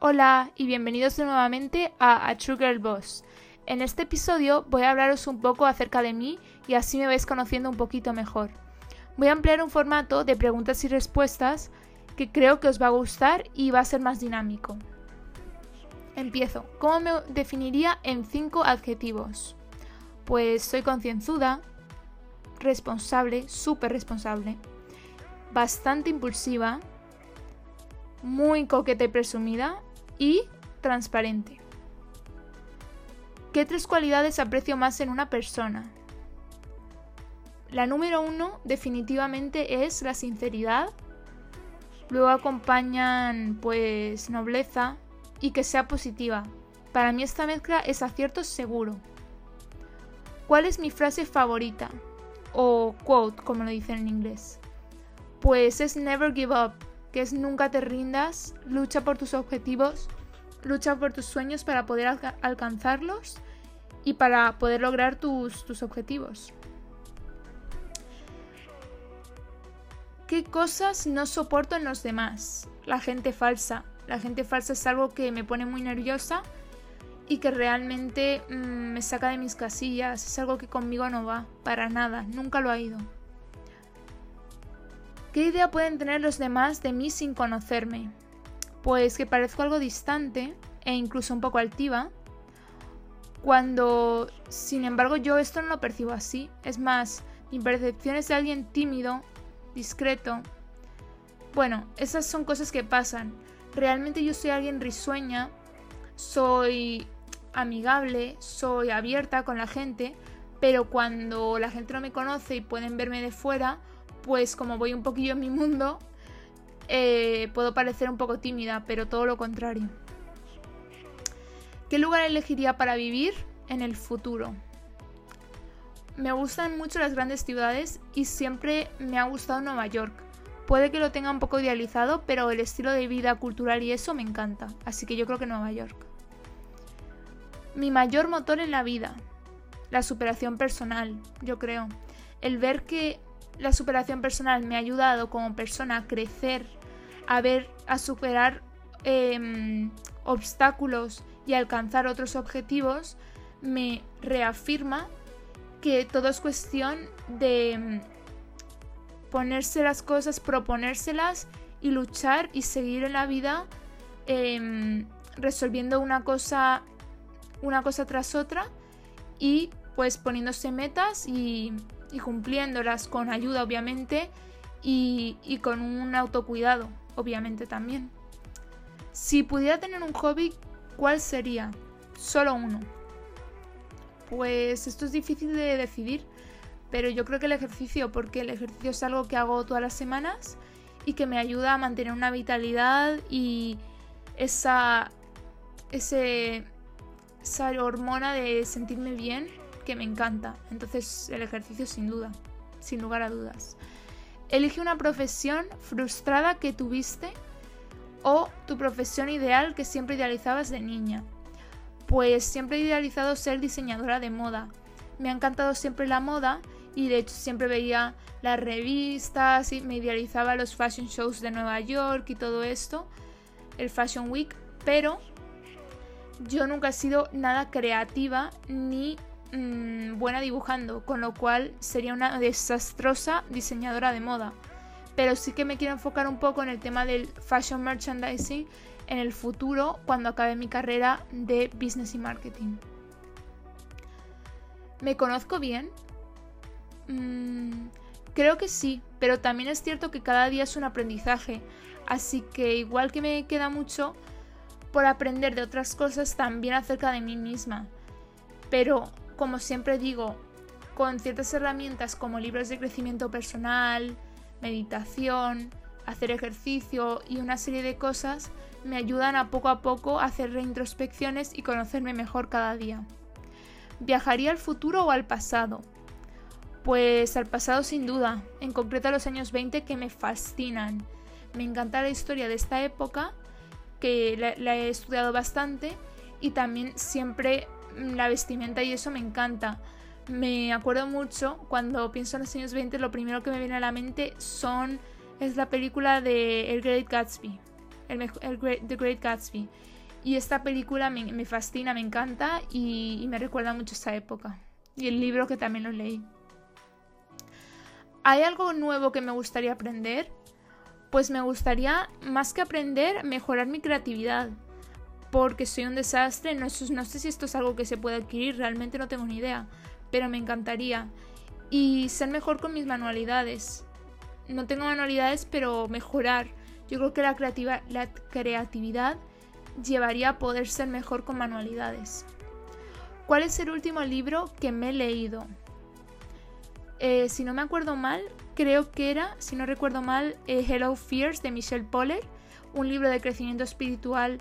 Hola y bienvenidos nuevamente a A True Girl Boss. En este episodio voy a hablaros un poco acerca de mí y así me vais conociendo un poquito mejor. Voy a emplear un formato de preguntas y respuestas que creo que os va a gustar y va a ser más dinámico. Empiezo. ¿Cómo me definiría en cinco adjetivos? Pues soy concienzuda, responsable, súper responsable, bastante impulsiva, muy coqueta y presumida y transparente. ¿Qué tres cualidades aprecio más en una persona? La número uno definitivamente es la sinceridad. Luego acompañan pues nobleza y que sea positiva. Para mí esta mezcla es acierto seguro. ¿Cuál es mi frase favorita? O quote, como lo dicen en inglés. Pues es never give up, es nunca te rindas, lucha por tus objetivos, lucha por tus sueños para poder alcanzarlos y para poder lograr tus, tus objetivos. ¿Qué cosas no soporto en los demás? La gente falsa. La gente falsa es algo que me pone muy nerviosa y que realmente mm, me saca de mis casillas. Es algo que conmigo no va, para nada, nunca lo ha ido. ¿Qué idea pueden tener los demás de mí sin conocerme? Pues que parezco algo distante e incluso un poco altiva, cuando, sin embargo, yo esto no lo percibo así. Es más, mi percepción es de alguien tímido, discreto. Bueno, esas son cosas que pasan. Realmente yo soy alguien risueña, soy amigable, soy abierta con la gente, pero cuando la gente no me conoce y pueden verme de fuera, pues como voy un poquillo en mi mundo, eh, puedo parecer un poco tímida, pero todo lo contrario. ¿Qué lugar elegiría para vivir en el futuro? Me gustan mucho las grandes ciudades y siempre me ha gustado Nueva York. Puede que lo tenga un poco idealizado, pero el estilo de vida cultural y eso me encanta, así que yo creo que Nueva York. Mi mayor motor en la vida, la superación personal, yo creo. El ver que la superación personal me ha ayudado como persona a crecer, a ver, a superar em, obstáculos y alcanzar otros objetivos, me reafirma que todo es cuestión de em, ponerse las cosas, proponérselas y luchar y seguir en la vida em, resolviendo una cosa, una cosa tras otra y pues poniéndose metas y y cumpliéndolas con ayuda obviamente y, con un autocuidado obviamente también. Si pudiera tener un hobby, ¿cuál sería? Solo uno. Pues esto es difícil de decidir, pero yo creo que el ejercicio, porque el ejercicio es algo que hago todas las semanas y que me ayuda a mantener una vitalidad y esa, ese, esa hormona de sentirme bien que me encanta. Entonces el ejercicio sin duda, sin lugar a dudas. Elige una profesión frustrada que tuviste o tu profesión ideal que siempre idealizabas de niña. Pues siempre he idealizado ser diseñadora de moda. Me ha encantado siempre la moda y de hecho siempre veía las revistas y me idealizaba los fashion shows de Nueva York y todo esto, el Fashion Week, pero yo nunca he sido nada creativa ni Mm, buena dibujando, con lo cual sería una desastrosa diseñadora de moda. Pero sí que me quiero enfocar un poco en el tema del fashion merchandising en el futuro cuando acabe mi carrera de business y marketing. ¿Me conozco bien? Mm, creo que sí, pero también es cierto que cada día es un aprendizaje, así que igual que me queda mucho por aprender de otras cosas también acerca de mí misma. Pero como siempre digo, con ciertas herramientas como libros de crecimiento personal, meditación, hacer ejercicio y una serie de cosas, me ayudan a poco a poco a hacer reintrospecciones y conocerme mejor cada día. ¿Viajaría al futuro o al pasado? Pues al pasado sin duda, en concreto a los años 20 que me fascinan. Me encanta la historia de esta época, que la, la he estudiado bastante y también siempre la vestimenta y eso me encanta. Me acuerdo mucho cuando pienso en los años 20, lo primero que me viene a la mente son es la película de El Great Gatsby. el, The Great Gatsby. Y esta película me, fascina, me encanta y, me recuerda mucho esa época. Y el libro que también lo leí. ¿Hay algo nuevo que me gustaría aprender? Pues me gustaría, más que aprender, mejorar mi creatividad. Porque soy un desastre, no, no sé si esto es algo que se puede adquirir, realmente no tengo ni idea. Pero me encantaría. Y ser mejor con mis manualidades. No tengo manualidades, pero mejorar. Yo creo que la, creativa, la creatividad llevaría a poder ser mejor con manualidades. ¿Cuál es el último libro que me he leído? Eh, si no me acuerdo mal, creo que era, si no recuerdo mal, eh, Hello Fears de Michelle Poller, un libro de crecimiento espiritual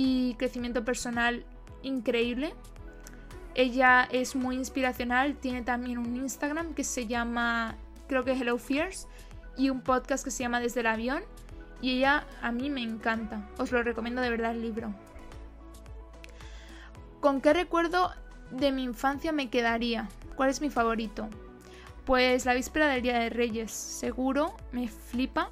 y crecimiento personal increíble. Ella es muy inspiracional, tiene también un Instagram que se llama, creo que Hello Fears, y un podcast que se llama Desde el avión y ella a mí me encanta. Os lo recomiendo de verdad el libro. ¿Con qué recuerdo de mi infancia me quedaría? ¿Cuál es mi favorito? Pues la víspera del Día de Reyes, seguro, me flipa.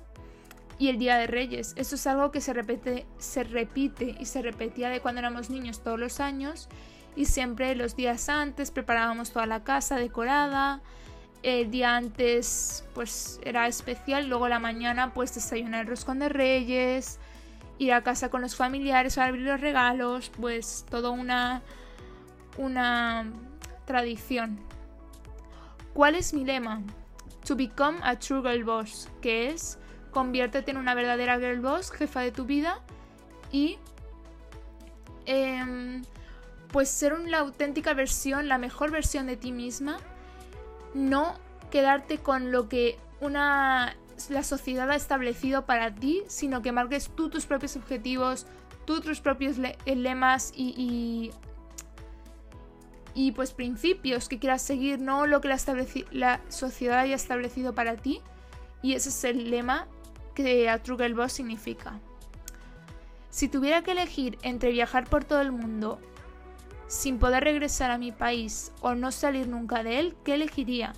Y el Día de Reyes, eso es algo que se repite, se repite y se repetía de cuando éramos niños todos los años. Y siempre los días antes preparábamos toda la casa decorada, el día antes pues era especial, luego la mañana pues desayunar el roscón de reyes, ir a casa con los familiares abrir los regalos, pues todo una una tradición. ¿Cuál es mi lema? To become a true girl boss, que es conviértete en una verdadera girl boss, jefa de tu vida y em, pues ser una auténtica versión, la mejor versión de ti misma no quedarte con lo que una la sociedad ha establecido para ti, sino que marques tú tus propios objetivos, tú tus propios lemas y, y, pues principios que quieras seguir, no lo que la, la, sociedad haya establecido para ti. Y ese es el lema que a True Girl Boss significa. Si tuviera que elegir entre viajar por todo el mundo sin poder regresar a mi país o no salir nunca de él, ¿qué elegiría?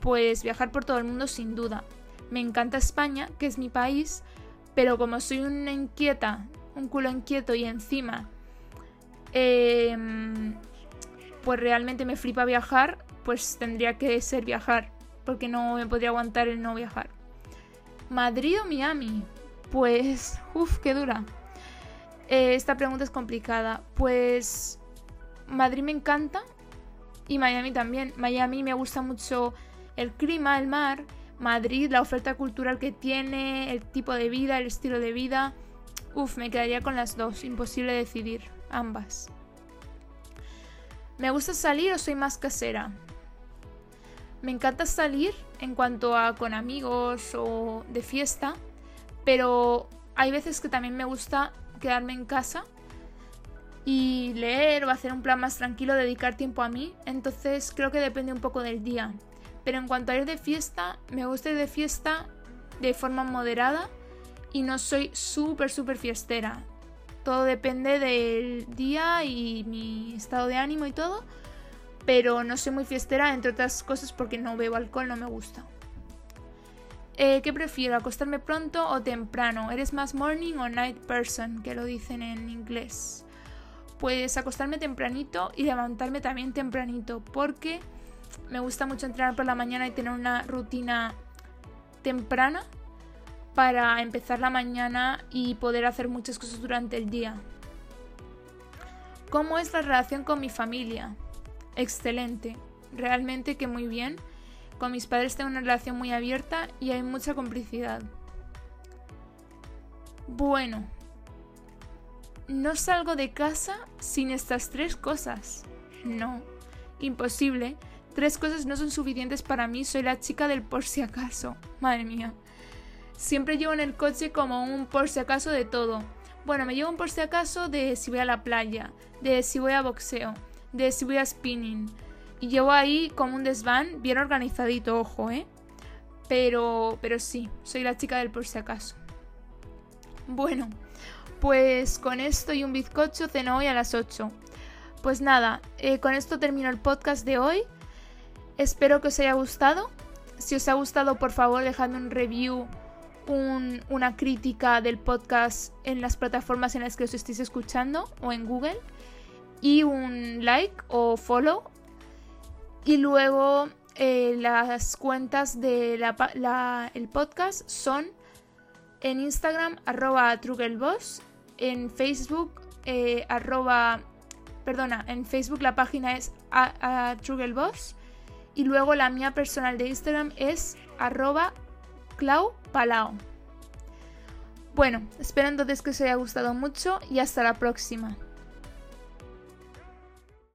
Pues viajar por todo el mundo sin duda. Me encanta España, que es mi país, pero como soy una inquieta, un culo inquieto y encima, em, pues realmente me flipa viajar, pues tendría que ser viajar, porque no me podría aguantar el no viajar. Madrid o Miami, pues, uff, qué dura. Eh, esta pregunta es complicada. Pues Madrid me encanta y Miami también. Miami me gusta mucho el clima, el mar. Madrid, la oferta cultural que tiene, el tipo de vida, el estilo de vida. Uf, me quedaría con las dos. Imposible decidir. Ambas. ¿Me gusta salir o soy más casera? Me encanta salir en cuanto a con amigos o de fiesta, pero hay veces que también me gusta quedarme en casa y leer o hacer un plan más tranquilo, dedicar tiempo a mí. Entonces creo que depende un poco del día. Pero en cuanto a ir de fiesta, me gusta ir de fiesta de forma moderada y no soy súper, súper fiestera. Todo depende del día y mi estado de ánimo y todo. Pero no soy muy fiestera, entre otras cosas porque no bebo alcohol, no me gusta. Eh, ¿Qué prefiero, acostarme pronto o temprano? ¿Eres más morning o night person? Que lo dicen en inglés. Pues acostarme tempranito y levantarme también tempranito, porque me gusta mucho entrenar por la mañana y tener una rutina temprana para empezar la mañana y poder hacer muchas cosas durante el día. ¿Cómo es la relación con mi familia? Excelente, realmente que muy bien. Con mis padres tengo una relación muy abierta y hay mucha complicidad. Bueno, no salgo de casa sin estas tres cosas. No, imposible. Tres cosas no son suficientes para mí, soy la chica del por si acaso. Madre mía. Siempre llevo en el coche como un por si acaso de todo. Bueno, me llevo un por si acaso de si voy a la playa, de si voy a boxeo, de si voy a spinning, y llevo ahí como un desván, bien organizadito, ojo, ¿eh? Pero, pero sí, soy la chica del por si acaso. Bueno, pues con esto y un bizcocho ceno hoy a las 8. Pues nada, eh, con esto termino el podcast de hoy. Espero que os haya gustado. Si os ha gustado, por favor, dejadme un review una crítica del podcast en las plataformas en las que os estéis escuchando o en Google y un like o follow. Y luego eh, las cuentas del el podcast son en Instagram arroba trugelboss, en Facebook eh, arroba, perdona, en Facebook la página es a, trugelboss y luego la mía personal de Instagram es arroba claupalao. Bueno, espero entonces que os haya gustado mucho y hasta la próxima.